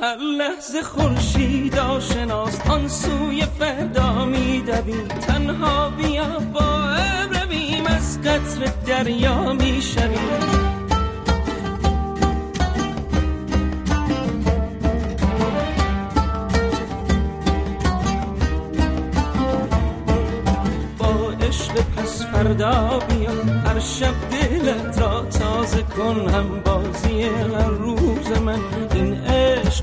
هر لحظه خورشید آشناست آن سوی فردا میدویم تنها بیا با ابرویم از قطر دریا می‌شویم فردا بیا. هر شب دلت را تازه کن هم بازی هر روز من. این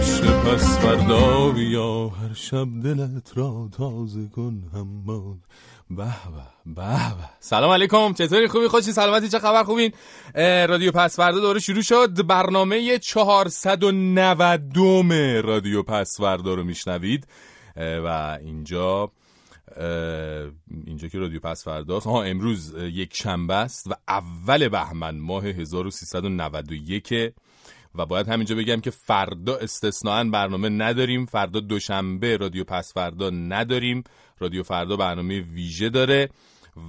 عشق پس فردا بیا. هر شب دلت را تازه کن هم باز به به به. سلام علیکم. چطوری؟ خوبی؟ خوشی؟ سلامتی؟ چه خبر؟ خوبین؟ رادیو پس فردا دوره شروع شد. برنامه 490 رادیو پس فردا رو میشنوید. و اینجا اینجا که رادیو پس فرداست. ها امروز یک شنبه است و اول بهمن ماه 1391 و باید همینجا بگم که فردا استثناا برنامه نداریم فردا دوشنبه رادیو پس فردا نداریم. رادیو فردا برنامه ویژه داره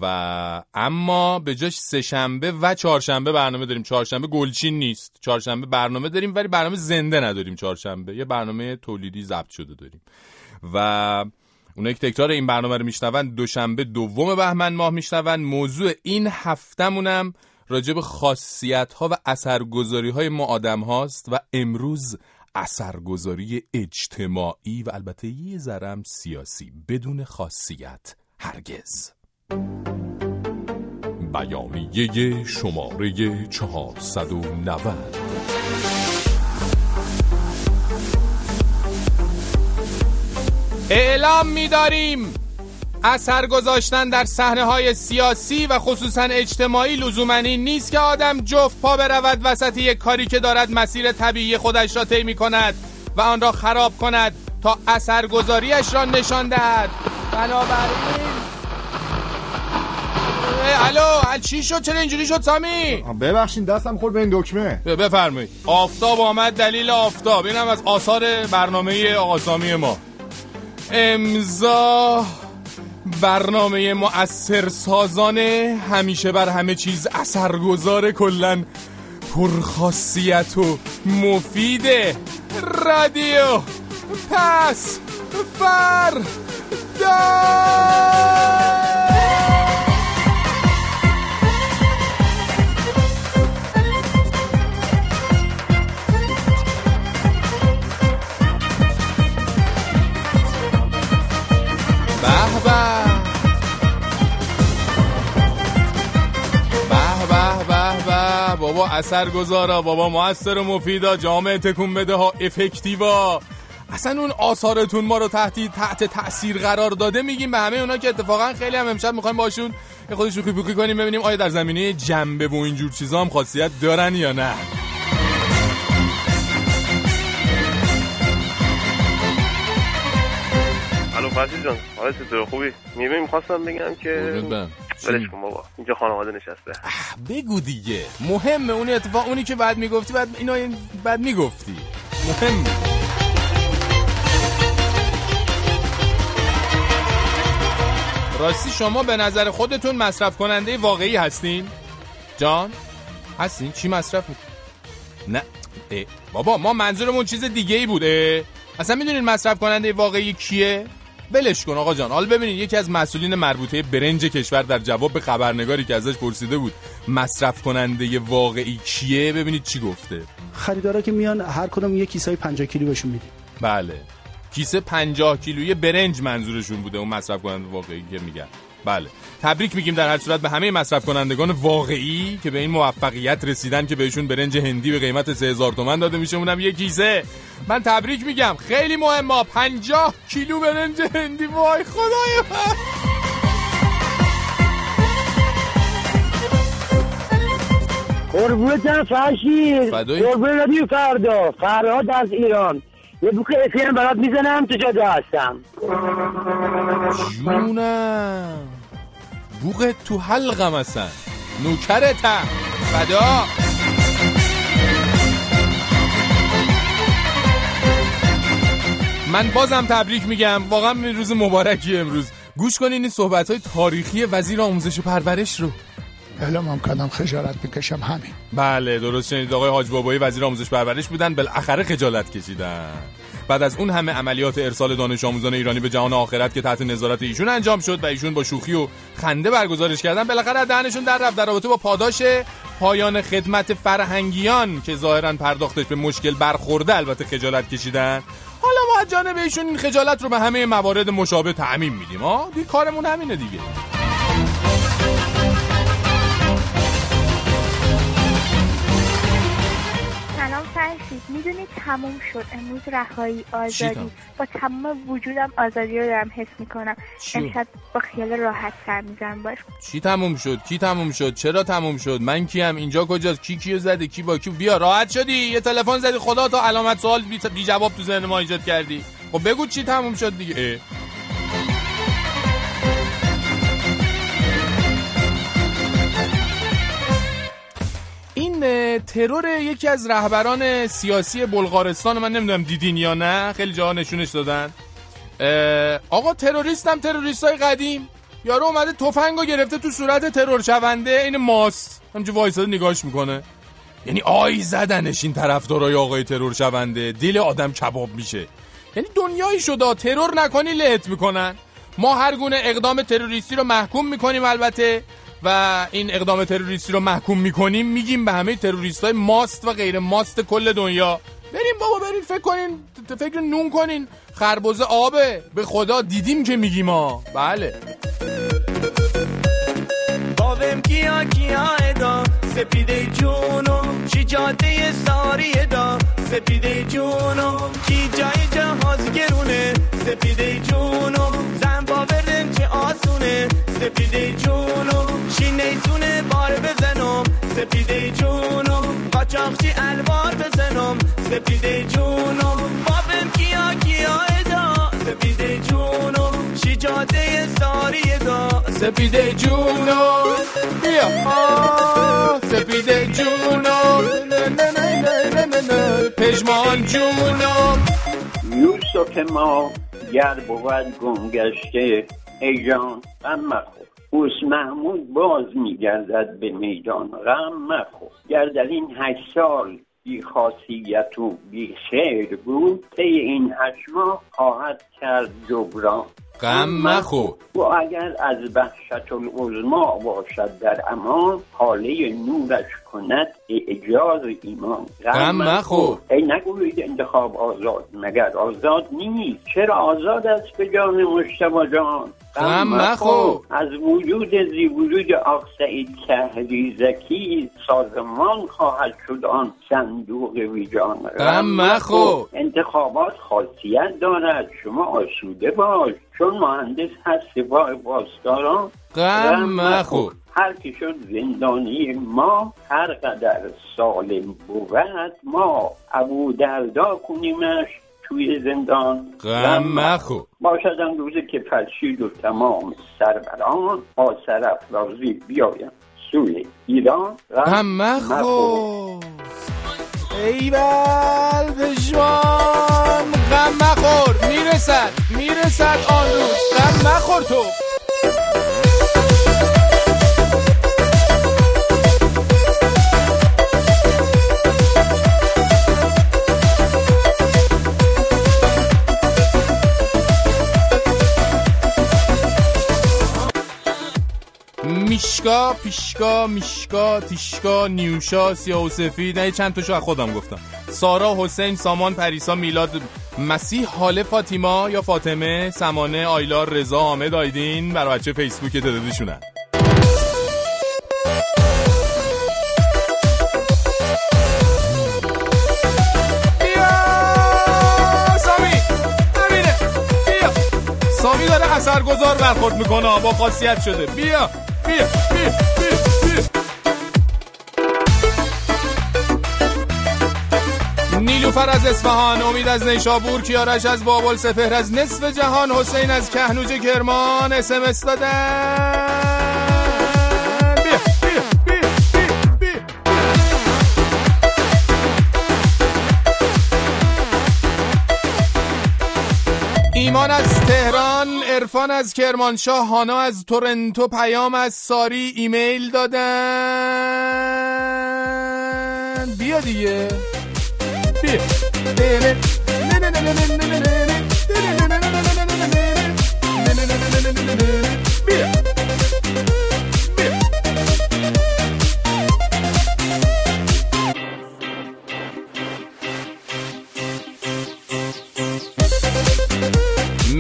و اما به جاش سه شنبه و چهارشنبه برنامه داریم. چهارشنبه گلچین نیست. چهارشنبه برنامه داریم ولی برنامه زنده نداریم چهارشنبه. یه برنامه تولیدی ضبط شده داریم. و اونایی که تکرار این برنامه رو میشنون دوشنبه دوم بهمن ماه میشنون. موضوع این هفتمونم راجع به خاصیت ها و اثرگذاری های ما آدم هاست و امروز اثرگذاری اجتماعی و البته یه ذرم سیاسی بدون خاصیت هرگز. بیانیه شماره 490 اعلام می‌داریم اثر گذاشتن در صحنه های سیاسی و خصوصا اجتماعی لزومنی نیست که آدم جفت پا برود وسط یک کاری که دارد مسیر طبیعی خودش را طی می کند و آن را خراب کند تا اثرگذاریش را نشان دهد. بنابراین الو چی شد؟ چرا اینجوری شد سامی؟ ببخشید دستم خورد به این دکمه. بفرمایید. آفتاب آمد دلیل آفتاب. اینم از آثار برنامه آقاسامی ما. امضا برنامه مؤثر سازانه همیشه بر همه چیز اثرگذار کلا پرخاصیت و مفیده رادیو. پس فر به به بابا اثر گذارا بابا موثر و مفیدا جامعه تکون بده ها افکتیوا. اصلا اون آثارتون ما رو تحت تحت تاثیر قرار داده میگیم به همه اونا که اتفاقا خیلی هم امشب می‌خوایم باشون یه خود شوخی پوکی کنیم ببینیم آیا در زمینه جنبه و اینجور چیزا هم خاصیت دارن یا نه. الو فرشید جان حالت چطور خوبی؟ می‌بینی می‌خواستم بگم که. ولش کن بابا اینجا خانواده نشسته بگو دیگه مهمه اون اتفاق اونی که بعد می‌گفتی بعد اینا بعد می‌گفتی مهم راستی شما به نظر خودتون مصرف کننده واقعی هستین؟ جان؟ هستین؟ چی مصرف می... نه اه، بابا ما منظورمون چیز دیگه ای بود اه. اصلا می‌دونین مصرف کننده واقعی کیه؟ ولش کن آقا جان. حالا ببینید یکی از مسئولین مربوطه برنج کشور در جواب به خبرنگاری که ازش پرسیده بود مصرف کننده واقعی کیه؟ ببینید چی گفته. خریدارا که میان هر کدوم یه کیسای 50 کیلو بهشون میدیم بله. کیسه 50 کیلویی برنج منظورشون بوده اون مصرف کننده واقعی که میگن. بله. تبریک میگیم در هر صورت به همه مصرف کنندگان واقعی که به این موفقیت رسیدن که بهشون برنج هندی به قیمت 3000 تومن داده میشه اونم یه کیسه من تبریک میگم. خیلی مهمه. 50 کیلو برنج هندی. وای خدای من. قربونتم فرشید. فدایی. قربون رادیو فردا. فرهاد از ایران. یه بوک افیم برات می‌زنم. تو جاده هستم. جونم. بوقت تو حلقم اصلا نوکرتم فدا. من بازم تبریک میگم. واقعا این روز مبارکی امروز. گوش کنین این صحبت های تاریخی وزیر آموزش و پرورش رو. بله ممکنم خجالت بکشم. همین. بله درست شنید آقای حاج بابایی وزیر آموزش پرورش بودن. بالاخره خجالت کشیدن. بعد از اون همه عملیات ارسال دانش آموزان ایرانی به جهان آخرت که تحت نظارت ایشون انجام شد و ایشون با شوخی و خنده برگزارش کردن بالاخره دهنشون در رفت. در رابطه با پاداش پایان خدمت فرهنگیان که ظاهرا پرداختش به مشکل برخورده البته خجالت کشیدن. حالا ما از جانب ایشون این خجالت رو به همه موارد مشابه تعمیم میدیم ها کارمون همینه دیگه. فرشید می‌دونی تموم شد. امروز رهایی آزادی؟ با تمام وجودم آزادی رو دارم حس می‌کنم؟ امشب با خیال راحت سر می‌زنم باش. چی تموم شد؟ کی تموم شد؟ چرا تموم شد؟ من کیم؟ اینجا کجاست؟ کی کیو زده؟ کی با کی بیا راحت شدی. یه تلفن زدی. خدا تا علامت سوال بی, بی جواب تو ذهن ما ایجاد کردی. خب بگو چی تموم شد دیگه. اه. ترور یکی از رهبران سیاسی بلغارستان من نمی‌دونم دیدین یا نه خیلی جاها نشونش دادن. آقا تروریست هم تروریست های قدیم. یارو اومده تفنگو گرفته تو صورت ترور شونده این ماست. همجور وایساده نگاش می‌کنه. یعنی آی زدنش این طرفدارای آقای ترور شونده. دل آدم کباب میشه. یعنی دنیایی شده ترور نکنی لهت می‌کنن. ما هر گونه اقدام تروریستی رو محکوم می‌کنیم البته. و این اقدام تروریستی رو محکوم می‌کنیم میگیم به همه تروریست های ماست و غیر ماست کل دنیا. بریم بابا بریم فکر کنین فکر نون کنین. خربزه آبه. به خدا دیدیم که میگیم ها. بله. بابم کیا کیا ادا؟ سپیده جونو. چی جاده ساری ادا؟ سپیده جونو. کی جای جهاز گرونه؟ سپیده جونو. زن باوردن آسونه سپیده جونو. نیسونه بار بزنم سپیده جونو. قاچاقچی الوار بزنم سپیده جونو. بابم کیا کیا ادا سپیده جونو. چی جاده ساری ادا سپیده جونو. بیا. سپیده جونو. پژمان جونو. یوسف ما گر بود گم گشته ای جان غم مخور. اوس محمود باز میگردد به میدان. غم مخور. گر در این هشت سال بی خاصیت و بی خیر بود طی این هشت ماه خواهد کرد جبران. غم مخور. و اگر از وحشت العظما باشد در امان حاله نورش کند اعجاز ایمان. غم مخور. ای نگویید انتخاب آزاد. مگر آزاد نیست؟ چرا آزاد است به جان مشتبه جان؟ غم مخور. از وجود زی وجود آق سعید زکی سازمان خواهد شد آن صندوق ویجان. غم مخور. انتخابات خاصیت دارد. شما آسوده باش. چون مهندس هست سپاه پاسداران غم مخور. هر که شد زندانی ما. هر قدر سالم بود ما. ابو دردا کنیمش توی زندان. غم مخور. باشد آن روزی که فرشید و تمام سروران با سرافرازی بیایم سوی ایران. غم مخور. ایول پشمان غم مخور. می‌رسد می‌رسد آن روز. غم مخور تو. پیشگا پیشگا میشگا تیشگا نیوشا سیاه و سفید. نه چند تاشو از خودم گفتم. سارا حسین سامان پریسا میلاد مسیح حاله فاطیما یا فاطمه سمانه آیلار رضا حامد آیدین. برای بچه فیسبوک تعدادشونن اثرگذار برخورد می‌کنه. با خاصیت شده. بیا. نیلوفر از اصفهان امید از نیشابور کیارش از بابل سپهر از نصف جهان حسین از کهنوج کرمان اس ام اس دادن. ایمان از تهران. ارفان از کرمانشاه هانا از تورنتو پیام از ساری ایمیل دادن. بیا دیگه. بیا. بیا.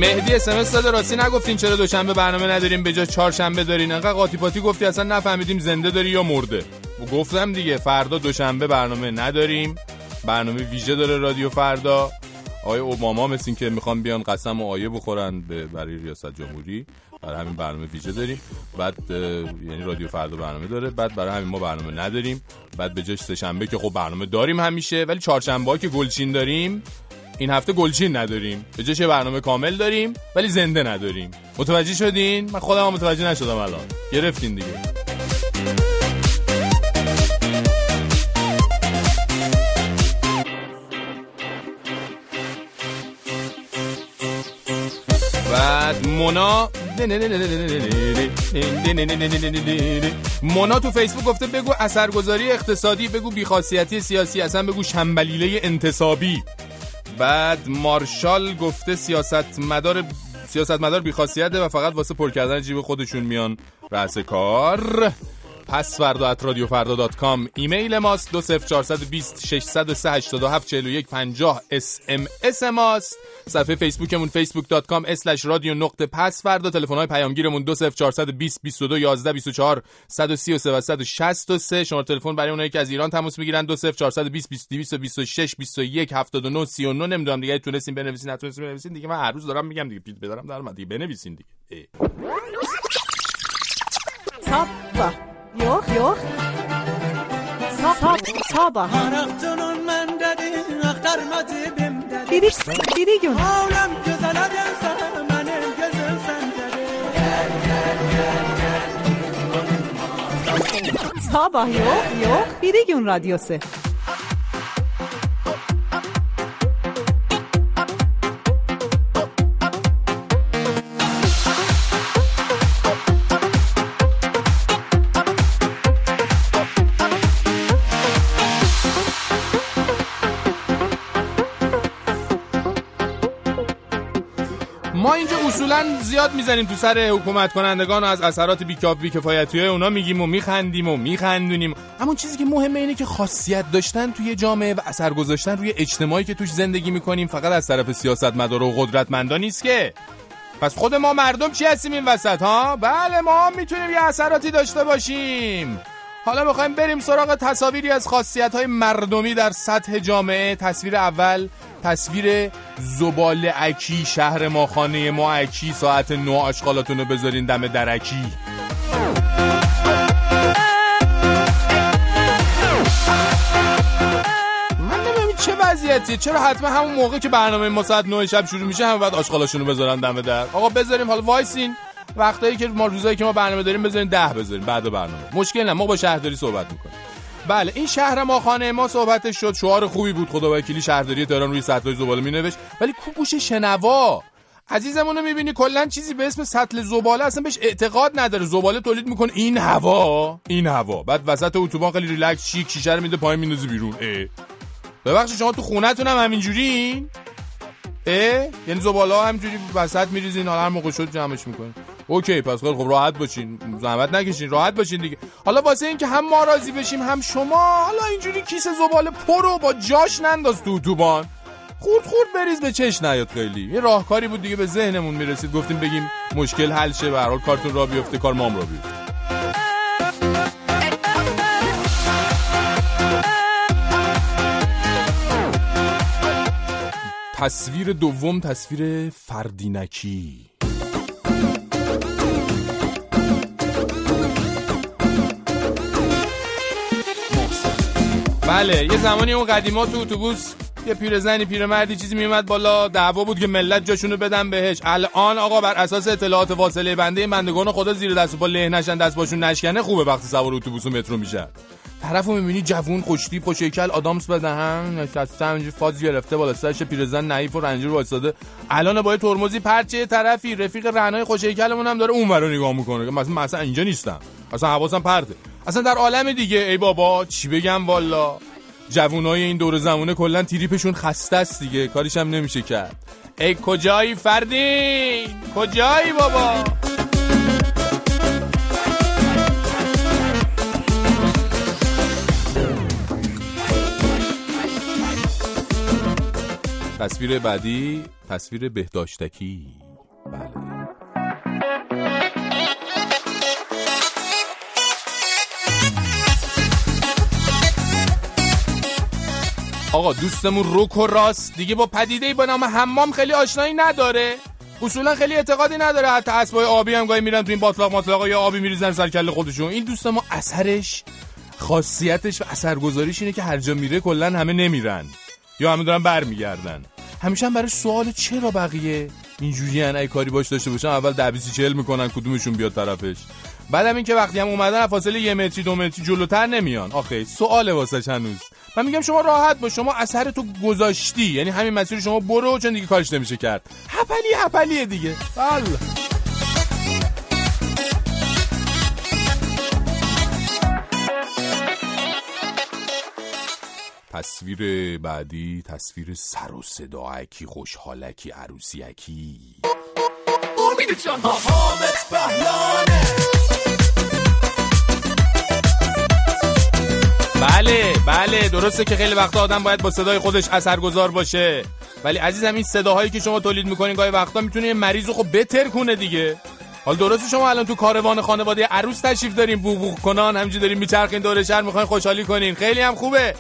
مهدی اس ام داده راستی نگفتین چرا دوشنبه برنامه نداریم؟ به جا چهارشنبه دارین. انقدر قاطی پاتی گفتی اصلا نفهمیدیم زنده داری یا مرده. گفتم دیگه فردا دوشنبه برنامه نداریم. برنامه ویژه داره رادیو فردا. آقای اوباما مثل که می‌خوان بیان قسم و آیه بخورن به برای ریاست جمهوری. برای همین برنامه ویژه داریم. بعد یعنی رادیو فردا برنامه داره. بعد برای همین ما برنامه نداریم. بعد به جاش سه شنبه که خب برنامه داریم همیشه ولی چهارشنبه ها که گلچین داریم این هفته گلچین نداریم به جاش برنامه کامل داریم ولی زنده نداریم متوجه شدین من خودم هم متوجه نشدم الان گرفتین دیگه بعد مونا مونا تو فیسبوک گفته بگو اثرگذاری اقتصادی بگو بیخاصیتی سیاسی اصلا بگو شنبلیله انتصابی بعد مارشال گفته سیاست مدار سیاست مدار بیخاصیته و فقط واسه پر کردن جیب خودشون میان رأس کار. پس فردا at رادیو فردا dot com. ایمیل ماست دو صفر چارصد بیست ششصد سه هشتاد و هفت چهل یک پنجاه اس ام اس ماست. صفحه فیسبوکمون فیسبوک dot com slash رادیو نقطه پس فردا تلفن های پیامگیرمون دو صفر چارصد بیست بیست و دو یازده بیست و چهار صد و سی و سه و صد و شست و سه. شماره تلفن برای اونایی که از ایران تماس می‌گیرن دو صفر چارصد بیست بیست دویست و بیست و شش بیست و یک هفتاد و نه سی و نه نمی‌دونم دیگه. تونستین بنویسین نتونستین بنویسین دیگه. من هر روز دارم میگم دیگه. پیت بدارم در من دیگه. بنویسین دیگه. اه. Yox, yox. Sab sabah. Araqcının məndədir, axtarma cibimdədir. Biri, biri gün. Aləm gözəl adamsa, mənim gözüm səndədir. Gəl, gəl, gəl, gəl. Sabah yox, yox. Biri gün radiosu. ما اینجا اصولا زیاد می‌زنیم تو سر حکومت کنندگان و از اثرات بیکاف بیکفایتی های اونا میگیم و میخندیم و میخندونیم. اما چیزی که مهمه اینه که خاصیت داشتن توی جامعه و اثر گذاشتن روی اجتماعی که توش زندگی می‌کنیم فقط از طرف سیاستمدار و قدرتمندا نیست که. پس خود ما مردم چی هستیم این وسط ها؟ بله ما می‌تونیم یه اثراتی داشته باشیم. حالا می‌خوایم بریم سراغ تصاویری از خاصیت های مردمی در سطح جامعه. تصویر اول تصویر زبال اکی شهر ما خانه ما اکی. ساعت نو آشغالاتون رو بذارین دم درکی چه وضعیتیه چرا حتما همون موقع که برنامه ما ساعت 9 شب شروع میشه همه بعد آشغالاشونو بذارن دم در. آقا بذاریم حالا وایسین. وقتایی که ما روزایی که ما برنامه داریم بذارین ده بذاریم بعد برنامه. مشکل نه ما با شهرداری صحبت می‌کنیم. بله این شهر ما خانه ما صحبتش شد شعار خوبی بود خدا وکیلی شهرداری تهران روی سطل زباله مینوشت. ولی کو گوش شنوا؟ عزیزمون رو می‌بینی کلا چیزی به اسم سطل زباله اصلا بهش اعتقاد نداره. زباله تولید می‌کنه این هوا این هوا. بعد وسط اتوبان خیلی ریلکس شیک شیشه رو میده پایین میندازه بیرون. ببخشید شما تو خونتون هم همینجوری اه؟ یعنی زباله همینجوری وسط میریزین حالا هر موقع شد جمعش می‌کنین. OK پس خیلی خب راحت باشین. زحمت نکشین راحت باشین دیگه. حالا واسه اینکه هم ما راضی بشیم هم شما حالا اینجوری کیسه زباله پرو با جاش ننداز تو اتوبان. خورد خورد بریز به چش نیاد خیلی. یه راهکاری بود دیگه به ذهنمون می‌رسید. گفتیم بگیم مشکل حل شه به هر حال کارتون را بیفته کار مام را بیفته. تصویر دوم تصویر فردینکی. بله یه زمانی اون قدیما تو اتوبوس یه پیرزنی پیرمردی چیزی میومد بالا دعوا بود که ملت جاشونو بدن بهش. الان آقا بر اساس اطلاعات واصله بنده بندگان خدا زیر دست پا له نشن دست باشون نشکنه خوبه وقتی سوار اتوبوس و مترو میشه طرفو می‌بینی جوون خوشتی خوش هیکل آدامس بدهن نشسته همینجوری فاز گرفته بالا سرش پیرزن نحیف و رنجور وایساده الان با ترمزی پرچه طرفی رفیق رعنای خوش هیکلمون هم داره اونورو نگاه می‌کنه. مثلا مثلا اینجا نیستم اصلا حواسم پرته اصلا در عالم دیگه ای بابا چی بگم والا؟ جوونای این دور زمونه کلا تریپشون خسته است دیگه. کاریش هم نمیشه کرد. ای کجایی فردین کجایی بابا؟ تصویر بعدی تصویر بهداشتکی. بله. آقا دوستمون روک و راست. دیگه با پدیده با نام حمام خیلی آشنایی نداره. اصولا خیلی اعتقادی نداره. حتی اسبای آبی هم گاهی میرن تو این باطلاق مطلقا یا آبی میریزن سر کله خودشون. این دوست ما اثرش خاصیتش و اثرگذاریش اینه که هر جا میره کلا همه نمیرن. یا همه دارن برمیگردن. همیشه هم برای سوال چرا بقیه اینجوری ای کاری باش داشته باشن اول دبیسی چل می‌کنن کدومشون بیاد طرفش. بعدم این که وقتی هم اومدن فاصله یه متری دو متری جلوتر نمیان. آخه سوال واسه هنوز. من میگم شما راحت باش شما اثر تو گذاشتی. یعنی همین مسیر شما برو چون دیگه کارش نمیشه کرد. هپلی هپلیه دیگه. بله. تصویر بعدی تصویر سر و صداکی خوشحالکی عروسیکی امید جان. حامد بهلانه. بله بله درسته که خیلی وقتا آدم باید با صدای خودش اثرگذار باشه. ولی عزیزم این صداهایی که شما تولید می‌کنین گاهی وقتا می‌تونه یه مریض رو خب بتر کنه دیگه. حال درسته شما الان تو کاروان خانواده عروس تشریف دارین بو بو کنان همینجوری دارین میچرخین دور شهر می‌خواین خوشحالی کنین. خیلی هم خوبه.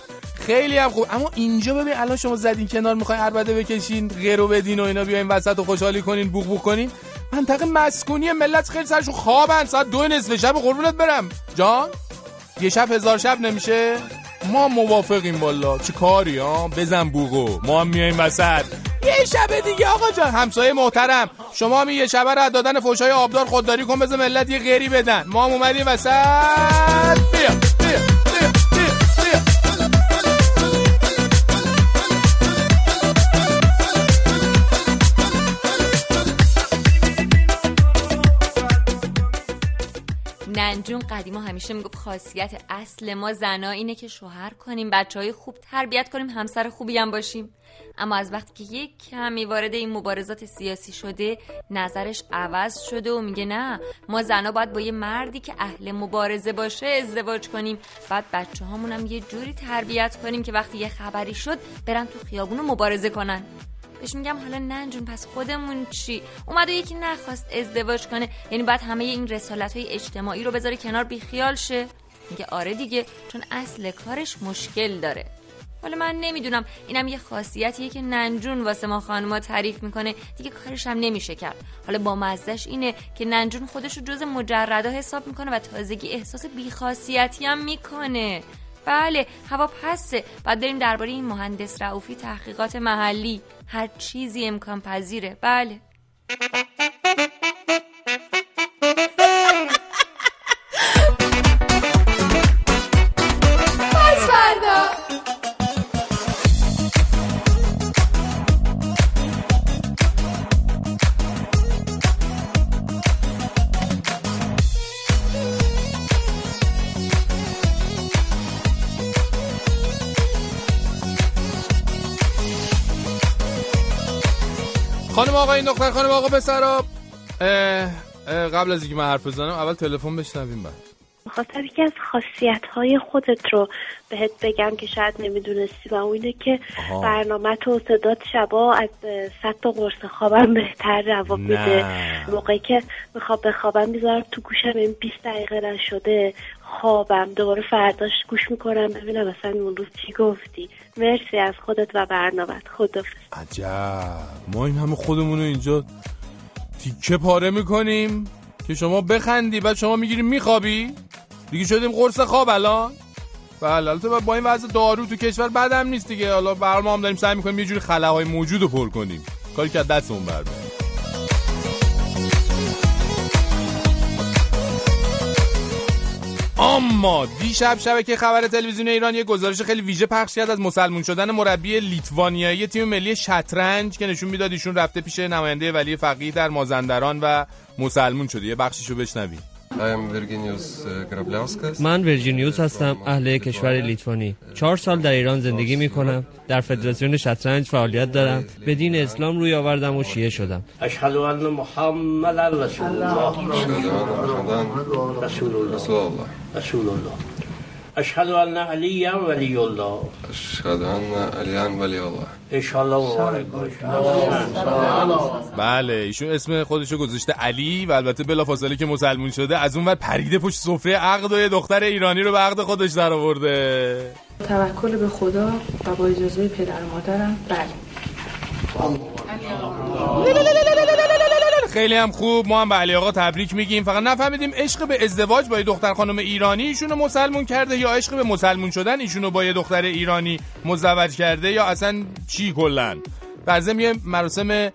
خیلی هم خوب. اما اینجا ببین الان شما زدین کنار می‌خواین عربده بکشین غیرو بدین و اینا بیاین وسط و خوشحالی کنین بوق بوق کنین. منطقه مسکونی ملت خیلی سرشون خوابن. ساعت دو نصف شب قربونت برم. جان یه شب هزار شب نمیشه؟ ما موافقیم والا چه کاری ها بزن بوغو ما هم میایم وسط. یه شب دیگه آقا جان. همسایه محترم. شما هم یه شب را دادن فوشای آبدار خودداری کن بزن ملت یه غیری بدن. ما هم اومدیم وسط. بیا. ننجون قدیما همیشه می‌گفت خاصیت اصل ما زنا اینه که شوهر کنیم بچه های خوب تربیت کنیم همسر خوبی هم باشیم. اما از وقتی که یک کمی وارد این مبارزات سیاسی شده نظرش عوض شده و میگه نه ما زنا باید با یه مردی که اهل مبارزه باشه ازدواج کنیم. بعد بچه هامون هم یه جوری تربیت کنیم که وقتی یه خبری شد برن تو خیابون مبارزه کنن. بهش میگم حالا ننجون پس خودمون چی؟ اومده یکی نخواست ازدواج کنه. یعنی باید همه این رسالت های اجتماعی رو بذاره کنار بیخیال شه. میگه آره دیگه چون اصل کارش مشکل داره. حالا من نمی‌دونم اینم یه خاصیتیه که ننجون واسه ما خانما تعریف می‌کنه. دیگه کارش هم نمیشه کرد. حالا با مزدش اینه که ننجون خودش رو جز مجردا حساب می‌کنه و تازگی احساس بیخاصیتی هم می‌کنه. بله هوا پسه بعد بریم درباره این مهندس رعوفی تحقیقات محلی. هر چیزی امکان پذیره بله. خانم آقا این دختر خانم آقا پسرا قبل از اینکه من حرف بزنم اول تلفن بشنویم بعد می‌خواستم یکی از خاصیت های خودت رو بهت بگم که شاید نمی‌دونستی و اون اینه که آها. برنامه تو صدات شبا از صد تا قرص خوابم بهتر جواب میده. موقعی که می‌خوام بخوابم می‌ذارم تو گوشم این 20 دقیقه نشده خوابم دوباره فرداش گوش می‌کنم ببینم مثلا اون روز چی گفتی. مرسی از خودت و برنامت خدا عجب. ما این همه خودمون رو اینجا تیکه پاره می‌کنیم که شما بخندی بعد شما می‌گیری میخوابی. دیگه شدیم قرص خواب الان. بله البته با این وضع دارو تو کشور بدم نیست دیگه. حالا ما هم داریم سعی می‌کنیم یه جوری خلاهای موجود رو پر کنیم. کاری که دستمون بر اما دیشب شبکه خبر تلویزیون ایران یه گزارش خیلی ویژه پخش کرد از مسلمون شدن مربی لیتوانیایی تیم ملی شطرنج که نشون می‌داد ایشون رفته پیش نماینده ولی فقیه در مازندران و مسلمون شده. یه بخشیشو بشنویم. من ورجینیوس هستم اهل کشور لیتوانی. چهار سال در ایران زندگی می کنم در فدراسیون شطرنج فعالیت دارم به دین اسلام روی آوردم و شیعه شدم. محمدا رسول الله. رسول الله. رسول الله. أشهد أن عليا ولي الله أشهد أن عليان ولي الله إن شاء الله باشه. بله ایشون اسم خودشو گذاشته علی و البته بلافاصله که مسلمون شده از اون ور پریده پشت سفره عقد و یه دختر ایرانی رو به عقد خودش در آورده. توکل به خدا و با اجازه پدر و مادرم. بله. خیلی هم خوب. ما هم به علی آقا تبریک میگیم. فقط نفهمیدیم عشق به ازدواج با یه دختر خانم ایرانی ایشونو مسلمون کرده یا عشق به مسلمون شدن ایشونو با یه دختر ایرانی مزدوج کرده یا اصلا چی کلن در یه مراسم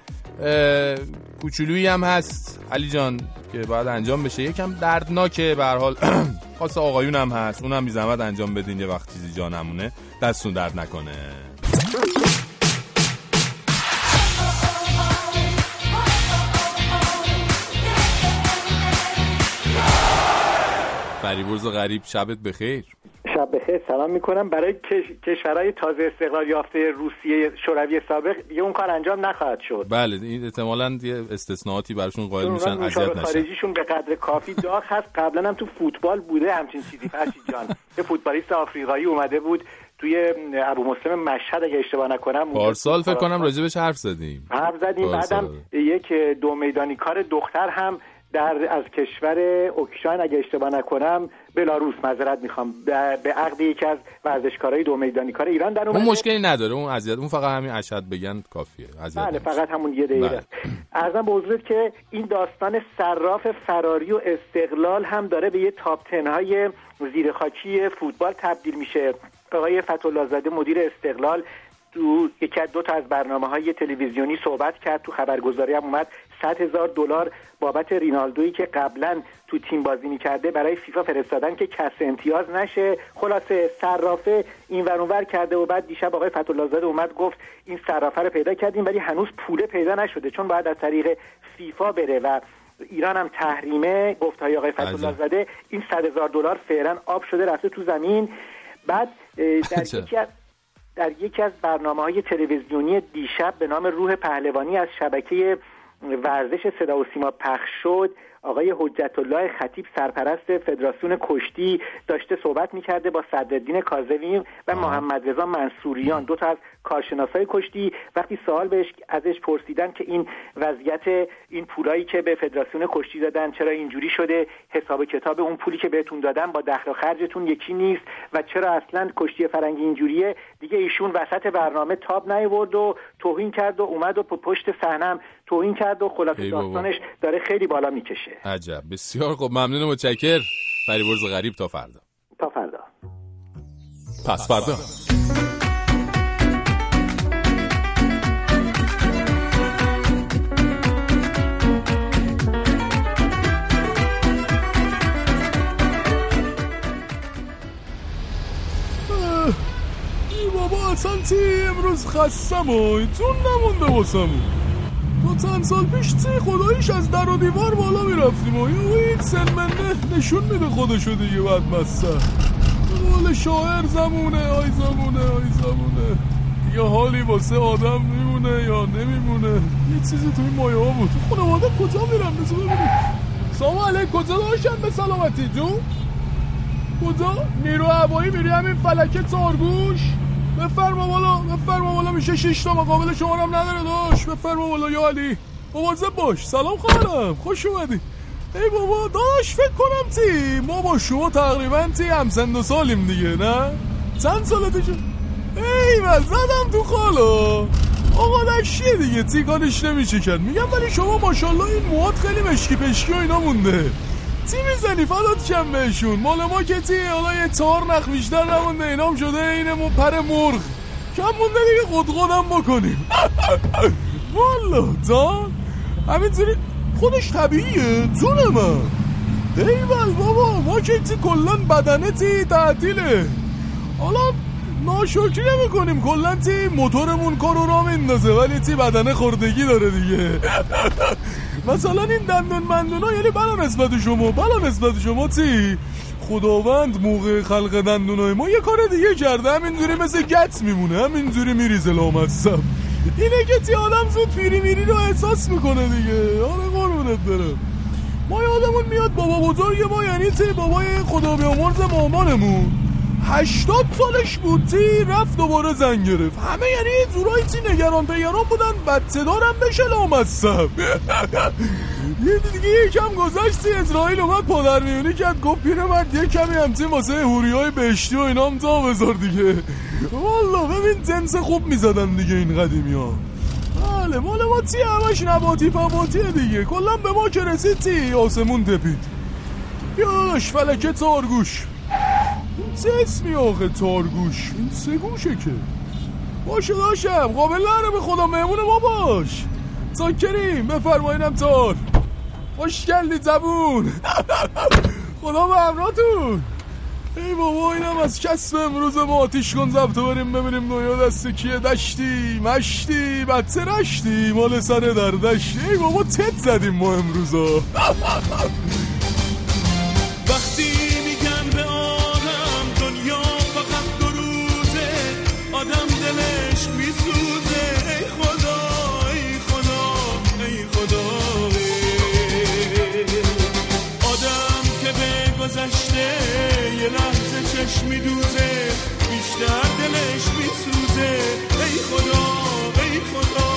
کوچولویی هم هست. علی جان که باید انجام بشه. یکم دردناکه به هر حال. خاص آقایون هم هست. اونم بی انجام بدین. یه وقت چیزی جا نمونه. دستون درد نکنه. فریبرز غریب شبت بخیر. شب بخیر سلام می‌کنم. برای کش- کشورهای تازه استقلال یافته روسیه شوروی سابق دیگه اون کار انجام نخواهد شد. بله این احتمالا یه استثناءاتی براشون قائل میشن اذیت نشن. خارجیشون به قدر کافی داغ هست. قبلا هم تو فوتبال بوده همچین چیزی. فرشی جان یه فوتبالیست آفریقایی اومده بود توی ابو مسلم مشهد اگه اشتباه نکنم پارسال فکر کنم راجبش حرف زدیم. حرف زدیم. بعدم یک دو میدانی کار دختر هم در از کشور اوکراین اگه اشتباه نکنم بلاروس معذرت می‌خوام. به عقد یکی از ورزشکارهای دو میدانی کار ایران در اون مشکلی نداره. اون اذیت اون فقط همین اشد بگن کافیه. بله. فقط همون یه دقیقه. بله. ارزم به حضورت که این داستان صراف فراری و استقلال هم داره به یه تاپ تن های زیر خاکی فوتبال تبدیل میشه. آقای فتولlah زاده مدیر استقلال تو یکی از دو تا از برنامه های تلویزیونی صحبت کرد. تو خبرگزاری هم اومد. 100 هزار دلار بابت رینالدویی که قبلا تو تیم بازی می‌کرده برای فیفا فرستادن که کس امتیاز نشه. خلاصه صرافه این ور اون ور کرده و بعد دیشب آقای زاده اومد گفت این صرافه رو پیدا کردیم ولی هنوز پوله پیدا نشده چون باید از طریق فیفا بره و ایران هم تحریمه. گفت های آقای عجب. زاده این 100 هزار دلار فعلا آب شده رفته تو زمین. بعد در. یکی از در یکی از برنامه های تلویزیونی دیشب به نام روح پهلوانی از شبکه ورزش صدا و سیما پخش شد. آقای حجت الله خطیب سرپرست فدراسیون کشتی داشته صحبت می‌کرده با صدرالدین کاظمی و محمد رضا منصوریان. دو تا از کارشناسای کشتی وقتی سوال بهش ازش پرسیدن که این وضعیت این پولایی که به فدراسیون کشتی دادن چرا اینجوری شده حساب کتاب اون پولی که بهتون دادن با دخل و خرجتون یکی نیست و چرا اصلا کشتی فرنگی اینجوریه؟ دیگه ایشون وسط برنامه تاب نیورد و توهین کرد و اومد و پشت صحنه توهین کرد و خلاصه. داستانش داره خیلی بالا می‌کشه. عجب. بسیار خوب. ممنون و متشکر فریبرز غریب تا فردا. تا فردا. پس فردا. ای بابا اصلا تی امروز خستم و تون نمونده واسمون. تا چند سال پیش تی خداییش از در و دیوار بالا می‌رفتیم و این منه نشون میده خودشو دیگه بعد بسته قول شاعر زمونه آی زمونه آی زمونه. یه حالی واسه آدم میمونه یا نمیمونه؟ یه چیزی توی مایه ها بود. خانواده کجا میرن؟ بذار ببینیم سلام کجا داشتم به سلامتی جون؟ کجا؟ نیرو هوایی میری همین فلکه تارگوش بفرما بالا بفرما بالا میشه شش تا مقابل شما هم نداره داشت. بفرما بالا یا علی. مواظب باش. سلام خواهرم خوش اومدی. ای بابا داشت فکر کنم تی. ما با شما تقریبا تی همسند و سالیم دیگه نه؟ چند سالته شد ای من زدم تو خالا. آقا دشتیه دیگه؟ تی کارش نمیشه کرد. میگم ولی شما ماشاءالله این مواد خیلی مشکی پشکی و اینا مونده. تی می‌زنی فدات کم بهشون؟ مال ما که تی حالا یه تار نخ بیشتر نمونده. اینام شده اینه مو پر مرغ. کم مونده دیگه خودم بکنیم. والا تا همینطوری خودش طبیعیه. جون من. ایول بابا ما که تی کلن بدنه تی تعطیله. حالا ناشکری نمی کنیم. کلا تی موتورمون کارو را میندازه. ولی تی بدنه خوردگی داره دیگه. مثلا این دندون مندون ها یعنی بلا نسبت شما بلا نسبت شما تی خداوند موقع خلق دندونای ما یه کار دیگه کرده همینجوری مثل گت میمونه همینجوری میریزه لامصب اینه که تی آدم زود پیری میری رو احساس می‌کنه دیگه. آره قربونت برم. ما یادمون میاد بابا بزرگ ما یعنی تی بابای خدا بیامرز مامانمون هشتاد سالش بود تی رفت دوباره زن گرفت. همه یعنی یه جورایی تی نگران پیگران بودن بچه دارم بشه لامصب یه دیگه یکم گذشت تی اسرائیل اومد پادر میونی کرد گفت پیره مرد یه کمی هم تی واسه هوری های بهشتی و اینا هم تا بذار دیگه. والا ببین جنس خوب می‌زدن دیگه این قدیمی ها بله مال ما تی همش نباتی پباتیه دیگه. کلا به ما که رسید تی آسمون تپید یاش فلکه تارگوش این چه اسمی آخه تارگوش؟ این سه گوشه که؟ باشه داشتم. قابل نره به خدا مهمون ما باش. ساکریم بفرمایینم تار خوش کردی زبون. خدا به همراهتون. ای بابا اینم از کسب امروز ما آتیش کن زبط بریم ببینیم نویا دست کیه. دشتی مشتی بدتر رشتی مال سر در دشتی. ای بابا تت زدیم ما امروزا. وقتی گذشته یه لحظه چشم میدوزه بیشتر دلش میسوزه. ای خدا ای خدا.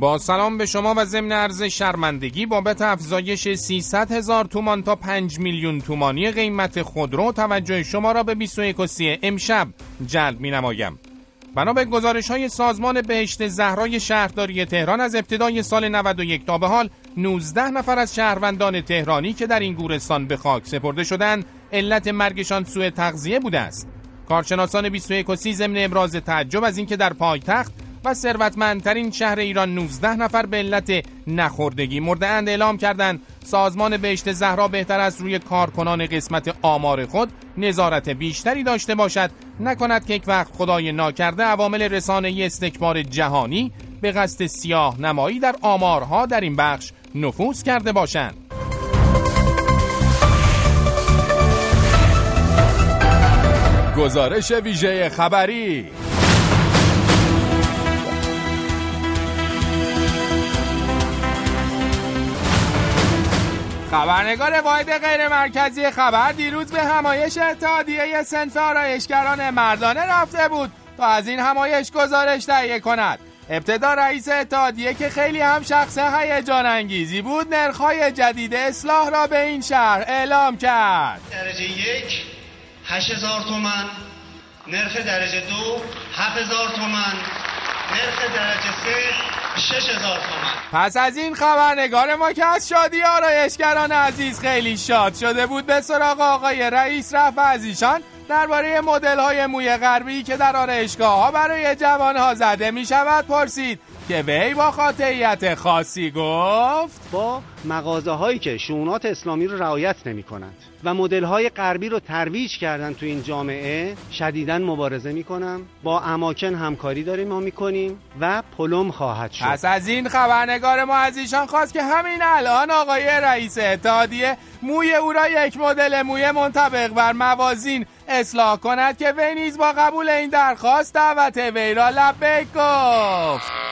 با سلام به شما و ضمن عرض شرمندگی بابت افزایش 300 هزار تومان تا 5 میلیون تومانی قیمت خودرو توجه شما را به 21 و 30 امشب جلب می نمایم. بنا به گزارش های سازمان بهشت زهرای شهرداری تهران از ابتدای سال 91 تا به حال 19 نفر از شهروندان تهرانی که در این گورستان به خاک سپرده شدند علت مرگشان سوء تغذیه بوده است. کارشناسان 21 و 30 ضمن ابراز تعجب از اینکه در پایتخت و ثروتمندترین شهر ایران 19 نفر به علت نخوردگی مرده اند اعلام کردند سازمان بهشت زهرا بهتر از روی کارکنان قسمت آمار خود نظارت بیشتری داشته باشد. نکند که یک وقت خدای ناکرده عوامل رسانه‌ای استکبار جهانی به قصد سیاه نمایی در آمارها در این بخش نفوذ کرده باشند. گزارش ویژه خبری خبرنگار واحد غیر مرکزی خبر دیروز به همایش اتحادیه سنف آرایشگران مردانه رفته بود تا از این همایش گزارش تهیه کند. ابتدا رئیس اتحادیه که خیلی هم شخص هیجان انگیزی بود نرخ‌های جدید اصلاح را به این شهر اعلام کرد. درجه یک 8000 تومن نرخ درجه دو 7000 تومن نرخ درجه سه 6000 تومن. پس از این خبرنگار ما که از شادی آرایشگران عزیز خیلی شاد شده بود به سراغ آقای رئیس رفت و از ایشان درباره مدل های موی غربی که در آرایشگاه ها برای جوان ها زده می شود پرسید. که وی با قاطعیت خاصی گفت؟ با مغازه هایی که شونات اسلامی رو رعایت نمی کنند و مدل های غربی رو ترویج کردن تو این جامعه شدیدا مبارزه می کنم با اماکن همکاری داریم ما می کنیم و پلم خواهد شد. پس از این خبرنگار ما از ایشان خواست که همین الان آقای رئیس اتحادیه موی او را یک مدل موی منطبق بر موازین اصلاح کند که وی نیز با قبول این درخواست دعوت وی را لبیک گفت.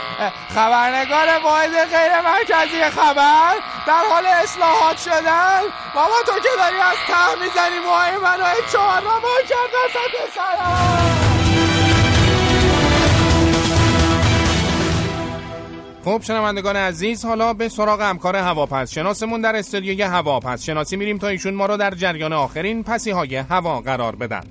خبرنگار واحد غیر مرکزی خبر در حال اصلاحات شدن. بابا تو که داری از ته می‌زنی موهای منو چهار را کرد وسط خب شنوندگان عزیز حالا به سراغ همکار هواپس شناسمون در استودیوی هواپس شناسی میریم تا ایشون ما رو در جریان آخرین پسی های هوا قرار بدن.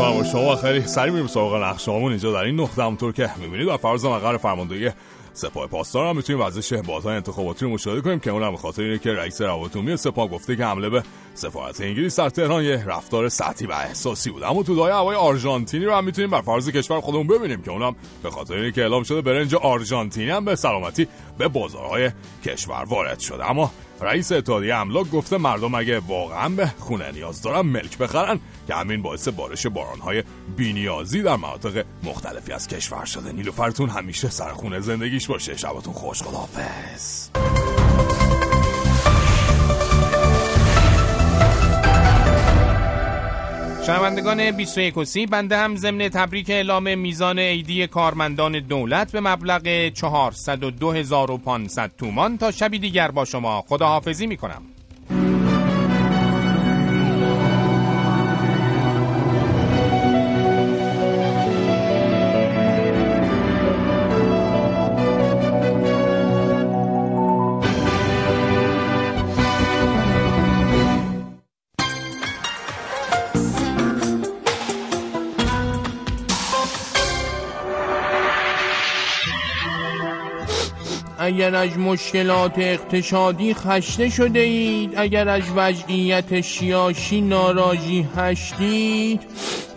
می‌کنم و شما. خیلی سری میریم سراغ نقشهامون اینجا در این نقطه همونطور که می‌بینید بر فرض مقر فرماندهی سپاه پاسدار هم می‌تونیم وزش بازهای انتخاباتی رو مشاهده کنیم. که اونم خاطر اینه که رئیس روابط عمومی سپاه گفته که حمله به سفارت انگلیس در تهران یه رفتار سطحی و احساسی بود. اما تو دای هوای آرژانتینی رو هم می‌تونیم بر فرض کشور خودمون ببینیم که اونم به خاطر اینه که اعلام شده برنج آرژانتینی هم به سلامتی به بازارهای کشور وارد شده. اما رئیس اتحادیه املاک گفته مردم اگه واقعا به خونه نیاز دارن ملک بخرن که همین باعث بارش بارانهای بینیازی در مناطق مختلفی از کشور شده. نیلوفرتون همیشه سرخونه زندگیش باشه. شبتون خوش خداحافظ. شنوندگان 21 و سی بنده هم ضمن تبریک اعلام میزان عیدی کارمندان دولت به مبلغ 402500 تومان تا شبی دیگر با شما خداحافظی می کنم اگر از مشکلات اقتصادی خسته شده اید اگر از وضعیت سیاسی ناراضی هستید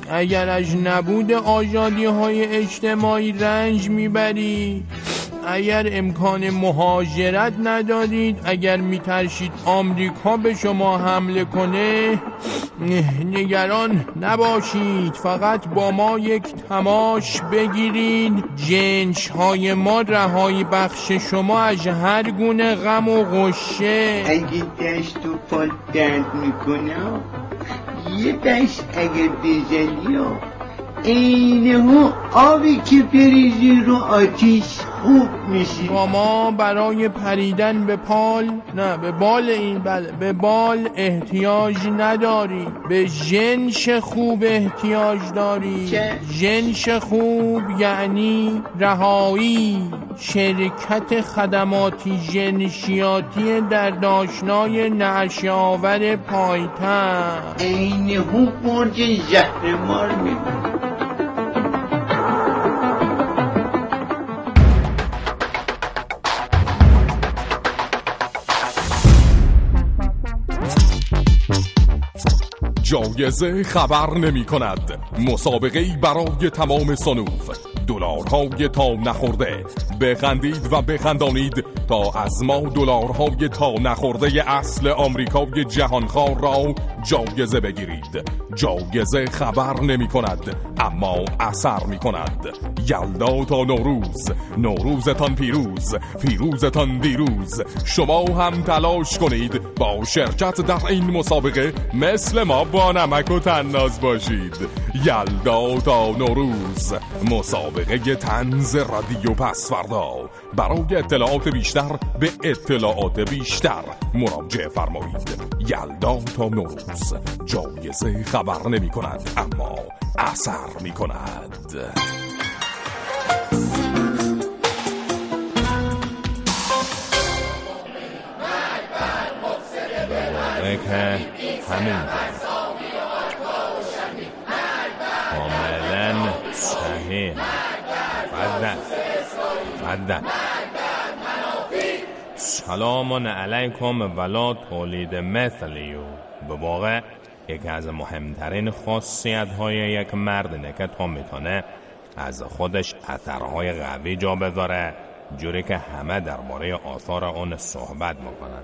اگر از نبود آزادی های اجتماعی رنج می‌برید. اگر امکان مهاجرت ندارید اگر میترسید آمریکا به شما حمله کنه نگران نباشید. فقط با ما یک تماش بگیرید. جنش های ما رهایی بخش شما از هر گونه غم و غشه. اگه دست و پا درد می‌کنه یه دست اگه بزنی اینه آبی که بریزی رو آتیش خوب میشی با ما برای پریدن به پال نه به بال این بله به بال احتیاج نداری به جنش خوب احتیاج داری جنش خوب یعنی رهایی شرکت خدماتی جنشیاتی در داشنای نعشاور پایتن اینه هو برج زهرمار میبود جایزه خبر نمی کند. مسابقه برای تمام صنوف دلارهای تا نخورده. بخندید و بخندانید. تا از ما دلارهای تا نخورده اصل آمریکای جهانخوار را جایزه بگیرید. جایزه خبر نمی کند اما اثر می کند. یلدا تا نوروز نوروزتان پیروز پیروزتان دیروز. شما هم تلاش کنید با شرکت در این مسابقه مثل ما با نمک و تناز باشید. یلدا تا نوروز مسابقه تنز رادیو پسوردا برای اطلاعات بیشتر به اطلاعات بیشتر مراجعه فرمایید. یلدا تا نوروز. جایزه خبر نمی کند اما اثر می کند. همین. کاملا صحیح. سلام علیکم ولا تولید مثلیو. به واقع یکی از مهمترین خاصیت های یک مرد اینه که تا می‌تونه از خودش اثرهای قوی جا بذاره جوری که همه درباره آثار اون صحبت می‌کنن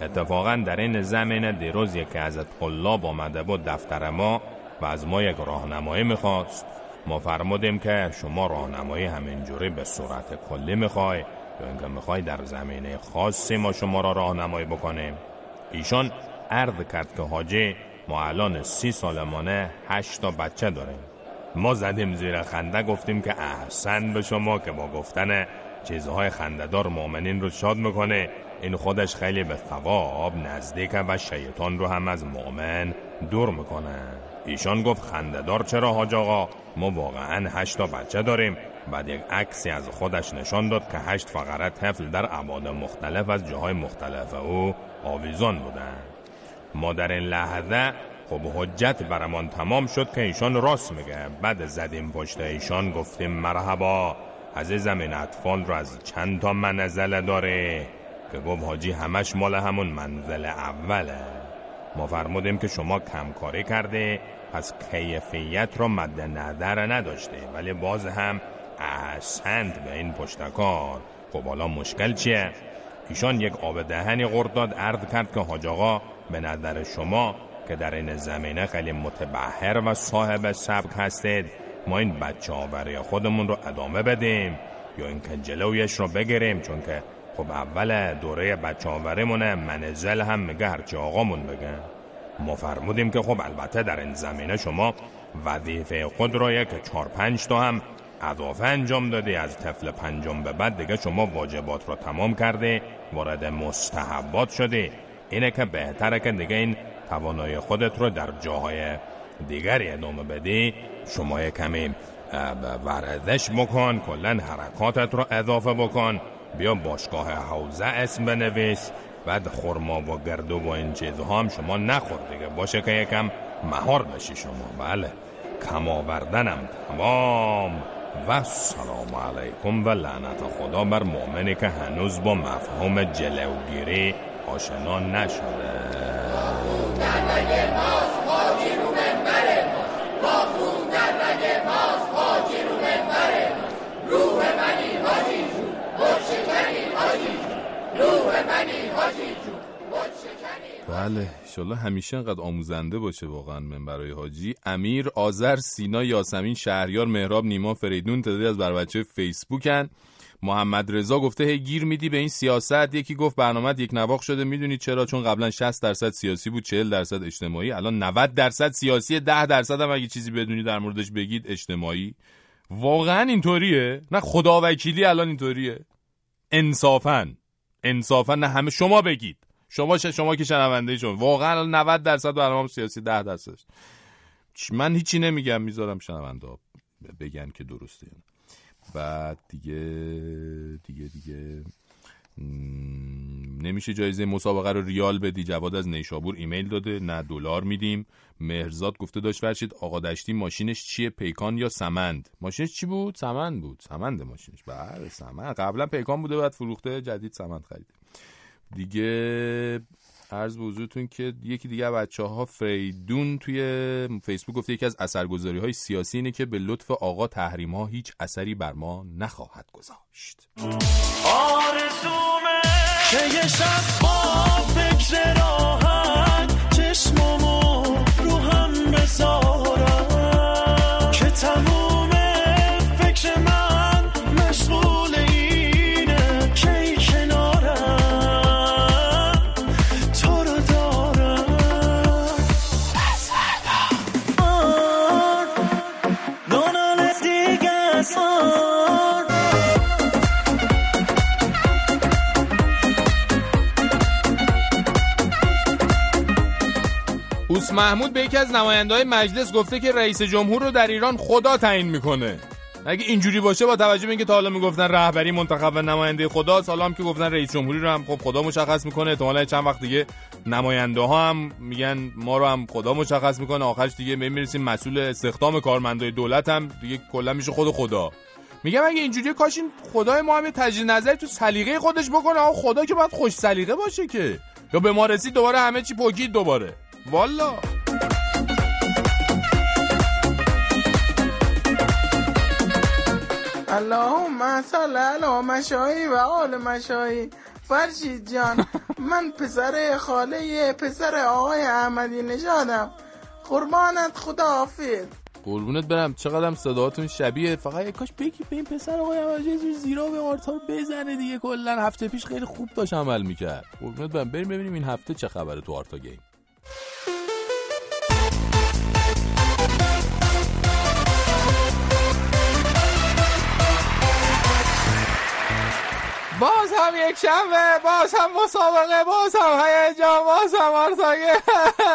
اتفاقا در این زمینه دیروز یکی از طلاب آمده بود دفتر ما و از ما یک راهنمایی می‌خواست. ما فرمودیم که شما راهنمایی همینجوری به صورت کلی می‌خوای یا اینکه می‌خوای در زمینه خاصی ما شما را راهنمایی بکنیم. ایشان عرض کرد که حاجی ما الان سی سالمانه هشت تا بچه داریم. ما زدیم زیر خنده گفتیم که احسن به شما که با گفتن چیزهای خندهدار مؤمنین رو شاد می‌کنه. این خودش خیلی به ثواب نزدیک و شیطان رو هم از مؤمن دور می‌کنه. ایشان گفت خندهدار چرا حاج آقا؟ ما واقعا هشت بچه داریم. بعد یک عکسی از خودش نشان داد که هشت فقره طفل در عباد مختلف از جاهای مختلف او آویزان بودند. ما در این لحظه خب حجت برمان تمام شد که ایشان راست میگه. بعد زدیم پشت ایشان گفتیم مرحبا عزیزم این اطفال رو از چند تا منزل داره؟ که گفت حاجی همش مال همون منزل اوله. ما فرمودیم که شما کمکاری کرده پس کیفیت رو مد نظر نداشته. ولی باز هم احسنت به این پشتکار. خب حالا مشکل چیه؟ ایشان یک آب دهنی قرد داد عرض کرد که حاج آقا به نظر شما که در این زمینه خیلی متبهر و صاحب سبک هستید ما این بچه آوری خودمون رو ادامه بدیم یا اینکه جلویش رو بگیریم؟ چون که خب اول دوره بچه آوریمونه منزل هم میگه هرچی آقامون بگه. ما فرمودیم که خب البته در این زمینه شما وظیفه خود را یک چهار پنج تا هم اضافه انجام دادی از طفل پنجم به بعد دیگه شما واجبات رو تمام کرده. وارد مستحبات شدی اینه که بهتره که دیگه این توانایی خودت رو در جاهای دیگری ادامه بدی شما کمی ورزش بکن. کلا حرکاتت رو اضافه بکن. بیا باشگاه حوزه اسم بنویس. بعد خرما و گردو و این چیزها هم شما نخور دیگه. باشه که یکم مهار بشی شما. بله. کم آوردنم. تمام. و سلام علیکم و لعنت خدا بر مؤمنی که هنوز با مفهوم جلوگیری آشنا نشده. بله انشالله همیشه انقدر آموزنده باشه واقعا من برای حاجی. امیر آذر سینا یاسمین شهریار مهراب نیما فریدون تعدادی از بر بچه فیسبوکن. محمد رضا گفته هی گیر میدی به این سیاست. یکی گفت برنامه یک نواخ شده. می‌دونید چرا؟ چون قبلا 60 درصد سیاسی بود 40 درصد اجتماعی. الان 90 درصد سیاسی 10 درصد هم اگه چیزی بدونی در موردش بگید اجتماعی. واقعا اینطوریه؟ نه خدا وکیلی الان اینطوریه. انصافا. انصافا نه همه شما بگید. شما شما که شنونده شما واقعا 90 درصد برنامه سیاسی 10 درصد من هیچی نمیگم می‌ذارم شنونده بگن که درسته. بعد دیگه دیگه دیگه. نمیشه جایزه مسابقه رو ریال بدی. جواد از نیشابور ایمیل داده. نه دلار میدیم. مهرزاد گفته داشت فرشید آقا دشتی ماشینش چیه؟ پیکان یا سمند؟ ماشینش چی بود؟ سمند بود. سمند ماشینش. بله سمند. قبلا پیکان بوده بعد فروخته جدید سمند خریده. دیگه عرض به حضورتون که یکی دیگه بچه ها فریدون توی فیسبوک گفته یکی از اثرگذاری های سیاسی اینه که به لطف آقا تحریم هیچ اثری بر ما نخواهد گذاشت. آرزومه که یه شب محمود به یکی از نماینده های مجلس گفته که رئیس جمهور رو در ایران خدا تعیین می‌کنه. اگه اینجوری باشه با توجه به اینکه تا حالا می‌گفتن رهبری منتخب و نماینده خدا حالا هم که گفتن رئیس جمهوری رو هم خب خدا مشخص می‌کنه. احتمالاً چند وقت دیگه نماینده ها هم میگن ما رو هم خدا مشخص می‌کنه. آخرش دیگه می‌رسیم مسئول استخدام کارمندای دولت هم دیگه کلا میشه خود خدا. میگم اگه اینجوری کاش این خدای ما هم تجدید نظری تو سلیقه خودش بکنه. خدا که باید خوش سلیقه باشه که. یا به ما رسید دوباره همه چی پکید دوباره. والا اللهم صل علی مشایی و آل مشایی فرشید جان من پسر خاله پسر آقای احمدی نژادم قربانت خدا حافظ قربونت برم چقدرم صداتون شبیه فقط یه کاش بگی به این پسر آقای احمدی زیرا به آرتال بزنه دیگه کلا هفته پیش خیلی خوب داشت عمل می‌کرد قربونت برم بریم ببینیم این هفته چه خبره تو آرتا گیم باز هم یک شنبه باز هم مسابقه باز هم هیجان باز هم آرتاگه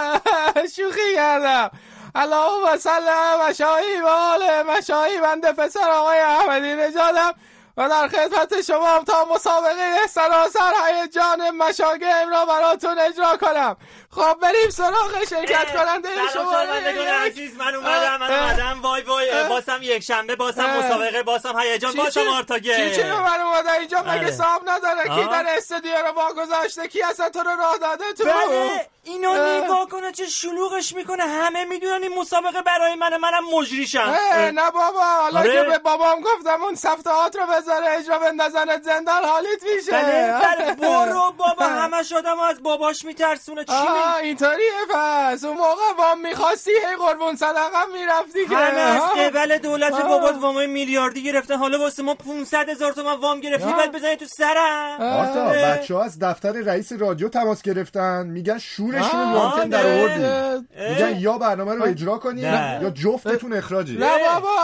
شوخی کردم. اللهم صل علی مشایی و آل مشایی بنده پسر آقای احمدی نژادم. و در خدمت شما تا مسابقه سراسر هیجان مشاگم را براتون اجرا کنم. خب بریم سراغ شرکت کننده شما عزیز. من اومدم من. اومدم. وای وای. باسم یک شنبه باسم. مسابقه باسم هیجان. باسم آرتاگه. چی چی من اومده اینجا؟ مگه. صاحب نداره؟ کی. در استودیو رو واگذاشته؟ کی اصلا تو رو راه داده تو؟ بله. اینو اه. نگاه کنه چه شلوغش می‌کنه. همه می‌دونن این مسابقه برای منه منم مجریشم اه، نه بابا. حالا آره. که به بابام گفتم اون صفحات رو بذاره اجرا بندازنت زندان حالیت میشه. بله بله. برو بابا. همش آدم از باباش میترسونه. چی آه می اینطوریه پس اون موقع وام می‌خواستی هی قربون صدقه می‌رفتی که. همه از؟ قبل دولت آه. بابات وامای میلیاردی گرفتن. حالا واسه ما 500 هزار تومن وام گرفتی. باید بزنی تو سرم. آرتا. بچه ها از دفتر رئیس رادیو تماس گرفتن. میگن شورشون رو آه، رو آنتن در نه. آوردی. میگن یا برنامه رو اجرا کنی نه. یا جفتتون اخراجی. نه بابا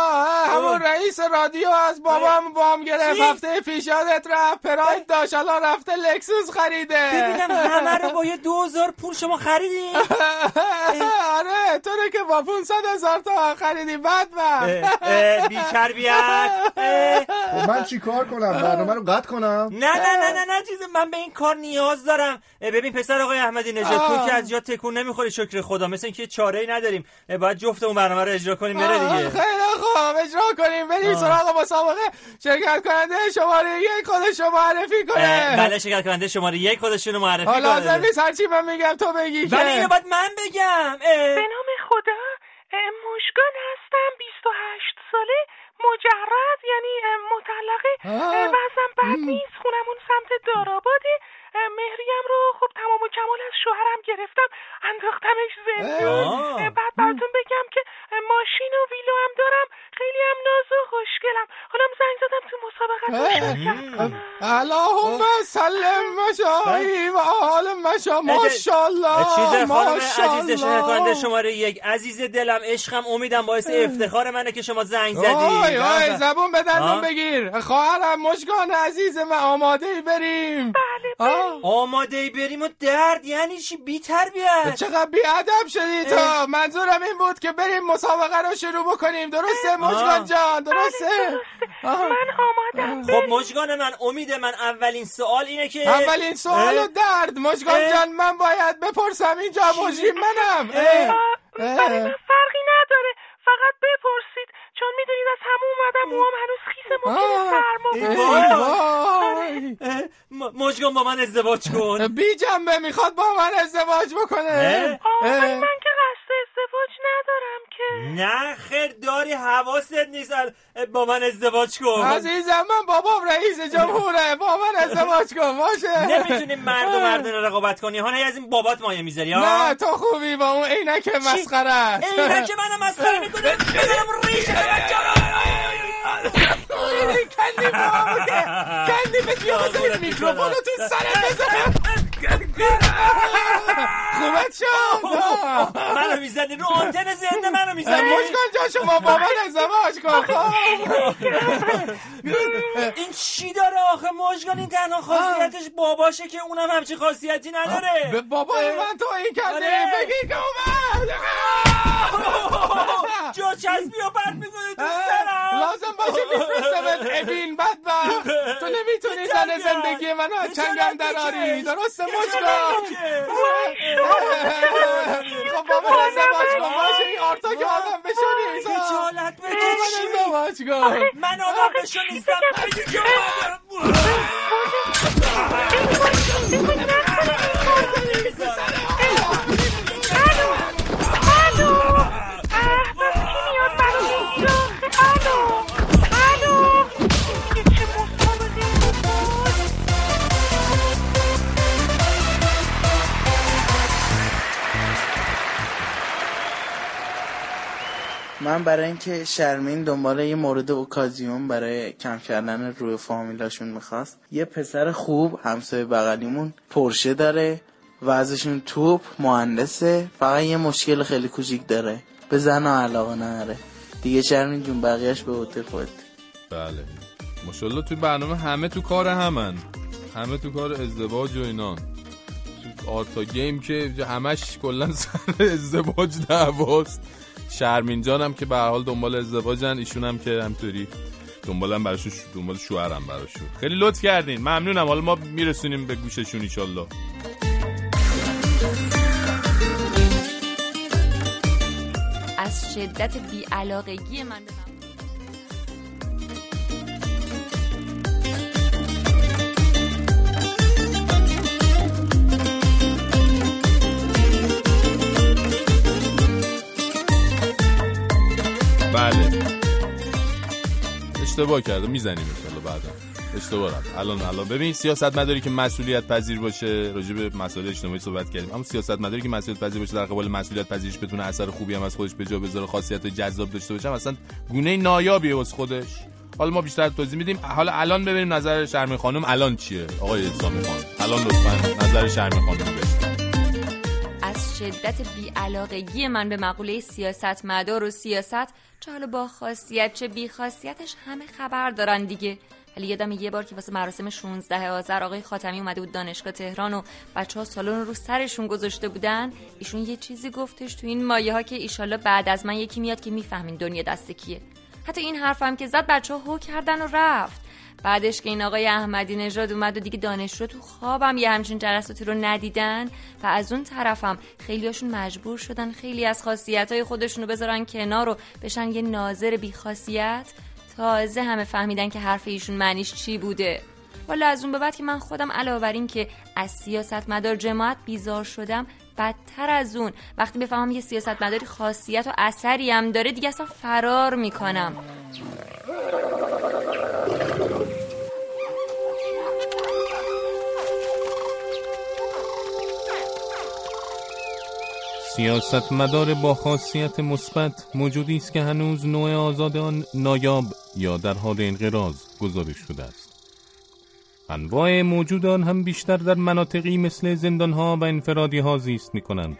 همون رئیس رادیو از بابام وام گرفت؟ هفته پیش یادت رفت؟ پراید داشت. الان رفته لکسوس خریده. ببینم همه رو با یه دوزار پول شما خریدی آره تو رو که با 500 هزار تا خریدی بعد بی تربیت. خب من چی کار کنم؟ برنامه رو قطع کنم؟ نه نه نه نه نه چیز من به این کار نیاز دارم. ببین پسر آقای احمدی نژاد تو. که از جا تکون نمی‌خوری شکر خدا. مثل اینکه چاره ای نداریم باید جفتمون برنامه رو اجرا کنیم بره دیگه. خیلی خوب. اجرا کنیم. بریم. سراغ مسابقه. شرکت کننده شماره یک خودش رو معرفی کنه. بله شرکت کننده شماره یک خودشون رو معرفی حالا لازم کنه نیست. هرچی من میگم تو بگی که. بله اینو باید من بگم. به نام خدا مشگان هستم. 28 ساله. مجرد یعنی مطلقه وضعم بد نیست. خونمون سمت داراباده. مهریم رو خب تمام و کمال از شوهرم گرفتم انداختمش زندون بعد براتون بگم که ماشین و ویلو هم دارم. خیلی هم ناز و خوشگلم. حالا زنگ زدم تو مسابقه اللهم سلم مشایی و آل مشا. ماشاءالله چیز خانم. عزیز شماره یک. عزیز دلم عشقم امیدم باعث افتخار منه که شما زنگ زدی. آی آی. زبون به دندون. بگیر. خواهرم مشکان عزیز من آماده بریم. بله آماده بریم و درد یعنی چی؟ بی تربیت. چقدر بی ادب شدی تو منظورم این بود که بریم مسابقه رو شروع بکنیم. درسته مشکان جان درسته؟ آه. من آمادم خب مجگان من امید من اولین سوال اینه که اولین سوال و؟ درد. اه؟ جان من باید بپرسم اینجا مجرم منم. فرقی نداره. فققت بپرسید چون می‌دونید از همون اومدم موام هنوز خیس ممکنه سرما مجگان با من ازدواج کن. بی جنبه می‌خواد با من ازدواج بکنه. من که ازدواج ندارم که نه خیر داری حواست نیست با من ازدواج کن عزیزم من بابام رئیس جمهوره با من ازدواج کن باشه نمی‌تونی مرد و مردانه رقابت کنی ها نه از این بابات مایه می‌ذاری ها نه تو خوبی با اون عینک مسخره اینه که منو مسخره می‌کنه بزنم ریشه کندی بابا کندی به بیا بزنی میکروفون رو تو سرت بزن خوبت شد؟ منو می‌زنی رو آنتن زنده منو می‌زنی مشکان جان شما با من ازدواج کن. این چی داره آخه؟ مشگان این تنها خاصیتش باباشه که اونم همچین خاصیتی نداره. به بابای من تو این کردی آره. بگی که اومد. جا چسبی و پرد می‌کنی تو سرم. لازم باشه میفرستمت ابین بدبخت. تو نمی‌تونی زن زندگی منو از چنگم دراری؟ درسته مشکان خب با من ازدواج کن. باشه این آرتا که آدم بشونی خجالت بکش من آقا بشو نیستم. اگه که من برای اینکه شرمین دنبال یه مورد اوکازیون برای کم کردن روی فامیلاشون می‌خواست یه پسر خوب همسایه بغلیمون پرشه داره و ازشون توپ مهندسه فقط یه مشکل خیلی کوچیک داره. به زن علاقه نداره. دیگه شرمین جون بقیهش به هتل خود بله. ماشاءالله توی برنامه همه تو کار همن. همه تو کار ازدواج و اینا. آرتا گیم که همش کلا سر ازدواج دعواست. شرمین جانم که به حال دنبال ازدواجن ایشون هم که همطوری دنبالم براشون دنبال شوهرم براشون. خیلی لطف کردین. ممنونم. حالا ما میرسونیم به گوششون ایشالله از شدت بیعلاقگی من بله. اشتباه کرده می‌زنیم انشالله بعدا. اشتباه رفت. الان الان. ببین سیاست مداری که مسئولیت پذیر باشه راجع به مسائل اجتماعی صحبت کردیم. اما سیاست مداری که مسئولیت پذیر باشه در قبال مسئولیت پذیرش بتونه اثر خوبی هم از خودش به جا بذاره خاصیت جذاب داشته باشه اصلا گونه نایابیه واسه خودش. حالا ما بیشتر توضیح میدیم. حالا الان ببینیم نظر شرمی خانم الان چیه؟ آقای اسلامی خانم الان لطفا نظر شرمی خانم. از شدت بیعلاقگی من به مقوله سیاست مدار و سیاست چه حالا با خاصیت چه بی خاصیتش همه خبر دارن دیگه. ولی یادم یه بار که واسه مراسم 16 آذر آقای خاتمی اومده بود دانشگاه تهران و بچه ها سالن رو سرشون گذاشته بودن ایشون یه چیزی گفتش تو این مایه ها که ایشالله بعد از من یکی میاد که می‌فهمین دنیا دست کیه. حتی این حرفم که زد بچه ها هو کردن و رفت. بعدش که این آقای احمدی نژاد اومد و دیگه دانشجو تو خوابم یه همچین جلساتی رو ندیدن و از اون طرفم خیلیاشون مجبور شدن خیلی از خاصیت های خودشون رو بذارن کنار و بشن یه ناظر بی خاصیت تازه همه فهمیدن که حرف ایشون معنیش چی بوده. والا از اون به بعد که من خودم علاوه بر این که از سیاست مدار جماعت بیزار شدم بدتر از اون. وقتی بفهمم یه سیاست مداری خاصیت و اثری هم داره دیگه اصلا فرار می‌کنم. سیاست مدار با خاصیت مثبت موجودی است که هنوز نوع آزاد آن نایاب یا در حال انقراض گزارش شده است. انواع موجود آن هم بیشتر در مناطقی مثل زندانها و انفرادی ها زیست می کنند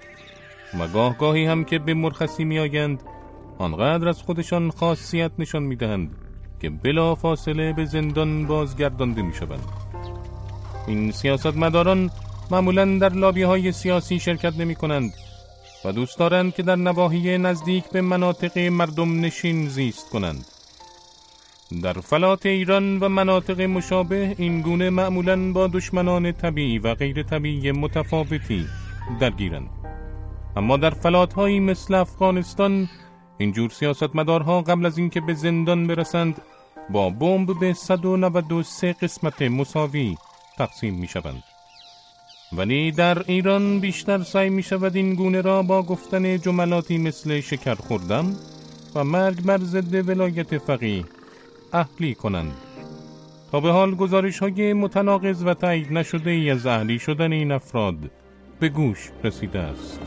و گاه گاهی هم که به مرخصی می آگند آنقدر از خودشان خاصیت نشان می دهند که بلا فاصله به زندان بازگردانده می شوند این سیاست مداران معمولا در لابی های سیاسی شرکت نمی کنند و دوست دارند که در نواحی نزدیک به مناطق مردم نشین زیست کنند. در فلات ایران و مناطق مشابه این گونه معمولا با دشمنان طبیعی و غیر طبیعی متفاوتی درگیرند. اما در فلات هایی مثل افغانستان اینجور سیاستمدارها قبل از اینکه به زندان برسند با بمب به 193 قسمت مساوی تقسیم می شوند ولی در ایران بیشتر سعی می شود این گونه را با گفتن جملاتی مثل شکر خوردم و مرگ بر ضد ولایت فقیه اهلی کنند. تا به حال گزارش های متناقض و تایید نشده ای از اهلی شدن این افراد به گوش رسیده است.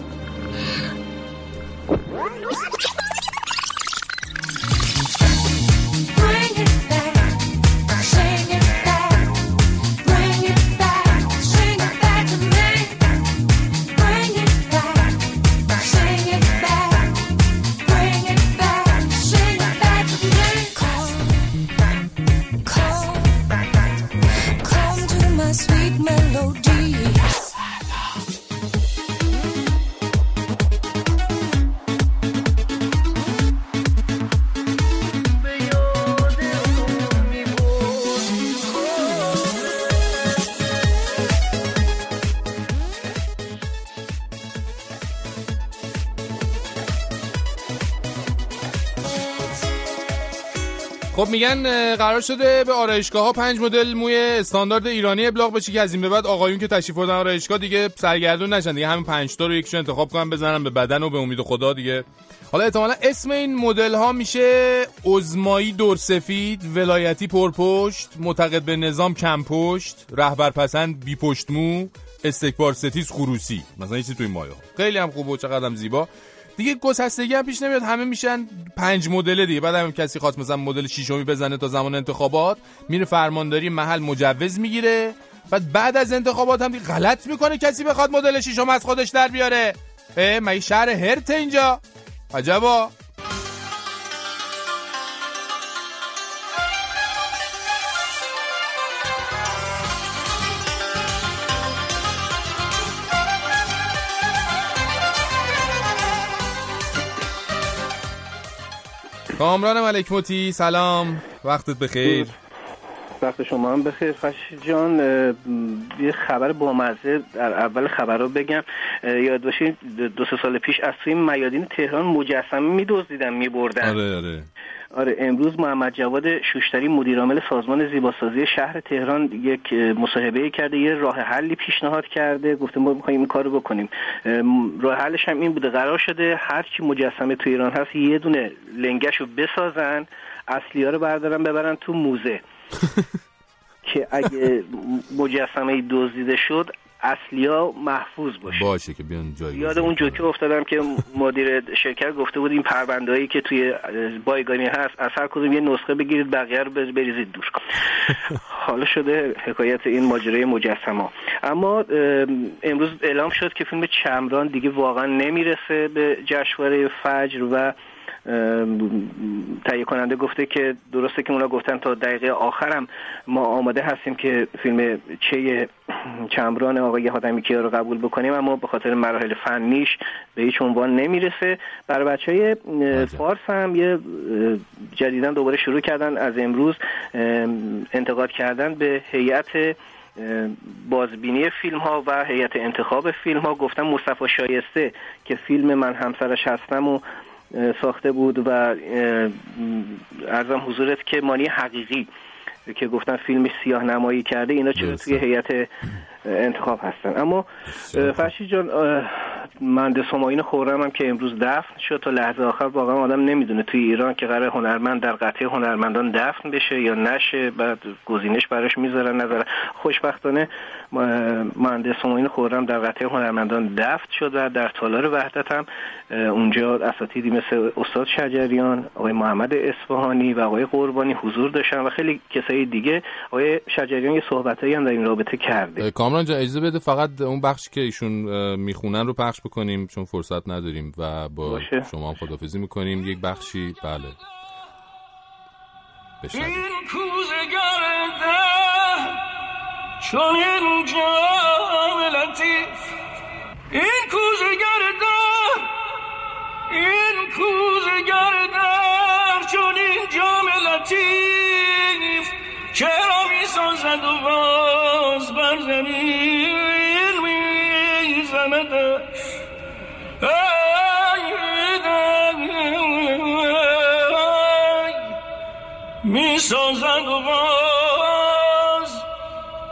خب میگن قرار شده به آرایشگاه ها پنج مدل موی استاندارد ایرانی ابلاغ بشه که از این به بعد آقایون که تشریف بردن آرایشگاه دیگه سرگردون نشن. دیگه همین پنج تا رو یکشون انتخاب کنن بزنن به بدن و به امید خدا دیگه. حالا احتمالا اسم این مدل ها میشه ازمایی دور سفید ولایتی پرپشت معتقد به نظام کم پشت رهبر پسند بی پشت مو استکبار ستیز خروسی. مثلا یه تو این مایه خیلی هم خوبه و چقدر هم زیبا. دیگه گسستگی هم پیش نمیاد. همه میشن پنج مدل دیگه. بعد هم کسی خواست مثلا مدل شیشمی بزنه تا زمان انتخابات میره فرمانداری محل مجوز می‌گیره. بعد بعد از انتخابات هم دیگه غلط می‌کنه کسی بخواد مدل شیشم از خودش در بیاره. اه مگه شهر هرت اینجا؟ عجبا. کامران ملک موتی سلام. وقتت بخیر. وقت شما هم بخیر. فرشید جان یه خبر بامزه در اول خبر رو بگم. یاد باشین دو سه سال پیش از توی میادین تهران مجسمه میدزدیدن میبردن. آره آره. آره امروز محمد جواد شوشتری مدیرعامل سازمان زیباسازی شهر تهران یک مصاحبه کرده یه راه حلی پیشنهاد کرده گفته ما می‌خوایم این کارو بکنیم. راه حلش هم این بوده قرار شده هر چی مجسمه تو ایران هست یه دونه لنگش رو بسازن اصلی ها رو بردارن ببرن تو موزه. که اگه مجسمه دزدیده شد اصلی ها محفوظ باشه. باشه که بیان جای یاد اون جوکه افتادم که مدیر شرکت گفته بود این پروندهایی که توی بایگانی هست از هر کدوم یه نسخه بگیرید بقیه رو بریزید دور. حالا شده حکایت این ماجرای مجسمه. اما ام، امروز اعلام شد که فیلم چمران دیگه واقعا نمی‌رسه به جشنواره فجر و تهیه کننده گفته که درسته که اونا گفتن تا دقیقه آخرم ما آماده هستیم که فیلم چه چمران آقای حاتمی کیا رو قبول بکنیم اما به خاطر مراحل فنیش به هیچ عنوان نمی‌رسه. برای بچه های فارس هم یه اه، جدیدن دوباره شروع کردن از امروز ام، انتقاد کردن به هیئت بازبینی فیلم ها و هیئت انتخاب فیلم ها گفتن مصطفی شایسته که فیلم من همسرش هستم و ساخته بود و ارزم حضورت که مانی حقیقی که گفتن فیلم سیاه نمایی کرده اینا چرا توی هیئت انتخاب هستن. اما فرشید جان اه، مهندس همایون خورم هم که امروز دفن شد. تا لحظه آخر واقعا آدم نمی‌دونه توی ایران که قرار هنرمند در قطعه هنرمندان دفن بشه یا نشه. بعد گزینش براش می‌ذارن نظر خوشبختانه اه، مهندس همایون خورم در قطعه هنرمندان دفن شد و در تالار وحدت هم اونجا اساتیدی مثل استاد شجریان آقای محمد اصفهانی و آقای قربانی حضور داشتن و خیلی کسای دیگه. آقای شجریان یه صحبتایی هم در این رابطه کرده. کامران جان اجازه بده فقط اون بخشی که ایشون می‌خونن رو پخش بکنیم چون فرصت نداریم و با باشه. شما هم خدافزی می‌کنیم. یک بخشی بله. بشنویم. این کوزگر ده چون این جام لطیف. این کوزگر ده این کوزگر ده چون این جام لطیف. چرا می سازد و باز بر زمین می زندش می سازد و باز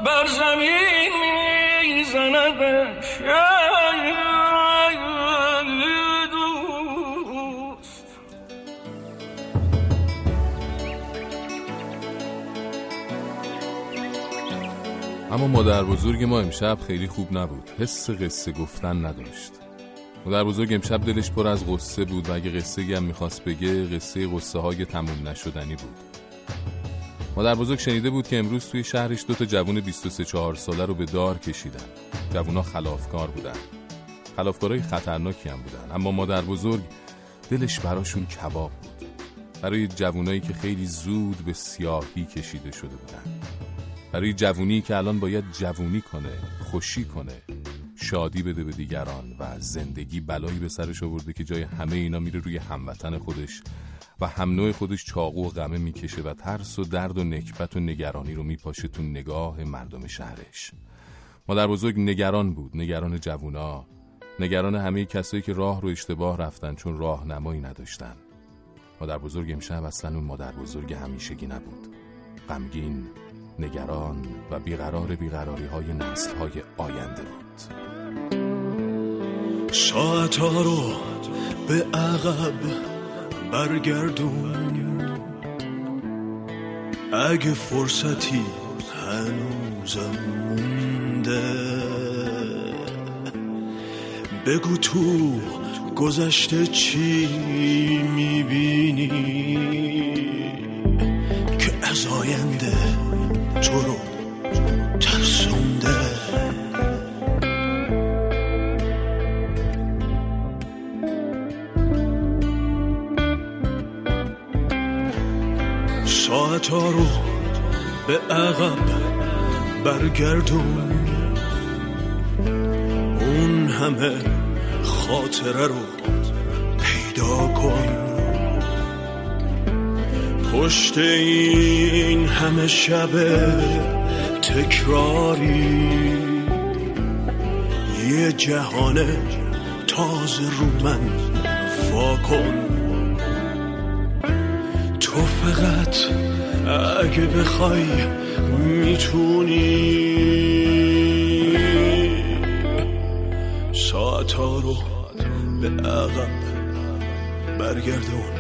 بر زمین می زندش اما مادر بزرگ ما امشب خیلی خوب نبود. حس قصه گفتن نداشت. مادر بزرگ امشب دلش پر از قصه بود و اگه قصه هم می‌خواست بگه قصه قصه های تموم نشدنی بود. مادر بزرگ شنیده بود که امروز توی شهرش دو تا جوون 23 4 ساله رو به دار کشیدن. جوونا خلافکار بودن. خلافکارای خطرناکی هم بودن. اما مادر بزرگ دلش براشون کباب بود. برای جوونایی که خیلی زود به سیاهی کشیده شده بودن. برای جوونی که الان باید جوونی کنه خوشی کنه. شادی بده به دیگران و زندگی بلایی به سرش آورده که جای همه اینا میره روی هموطن خودش و هم نوع خودش چاقو و غمه می‌کشه و ترس و درد و نکبت و نگرانی رو میپاشه تو نگاه مردم شهرش. مادر بزرگ نگران بود نگران جوونا نگران همه کسایی که راه رو اشتباه رفتن چون راه نمایی نداشتن. مادر بزرگ امشب اصلا اون مادر بزرگ همیشگی نبود. غمگین نگران و بیقرار بیقراری های نسل های آینده بود. ساعت رو به عقب برگردون. اگه فرصتی هنوزم مونده بگو تو گذشته چی می‌بینی؟ که از آینده تو رو ترسونده؟ ساعت ها رو به عقب برگردون. اون همه خاطره رو پیدا کن. پشت این همه شب تکراری. یه جهان تازه رو من کن تو فقط اگه بخوای می‌تونی. ساعت ها رو به عقب برگردون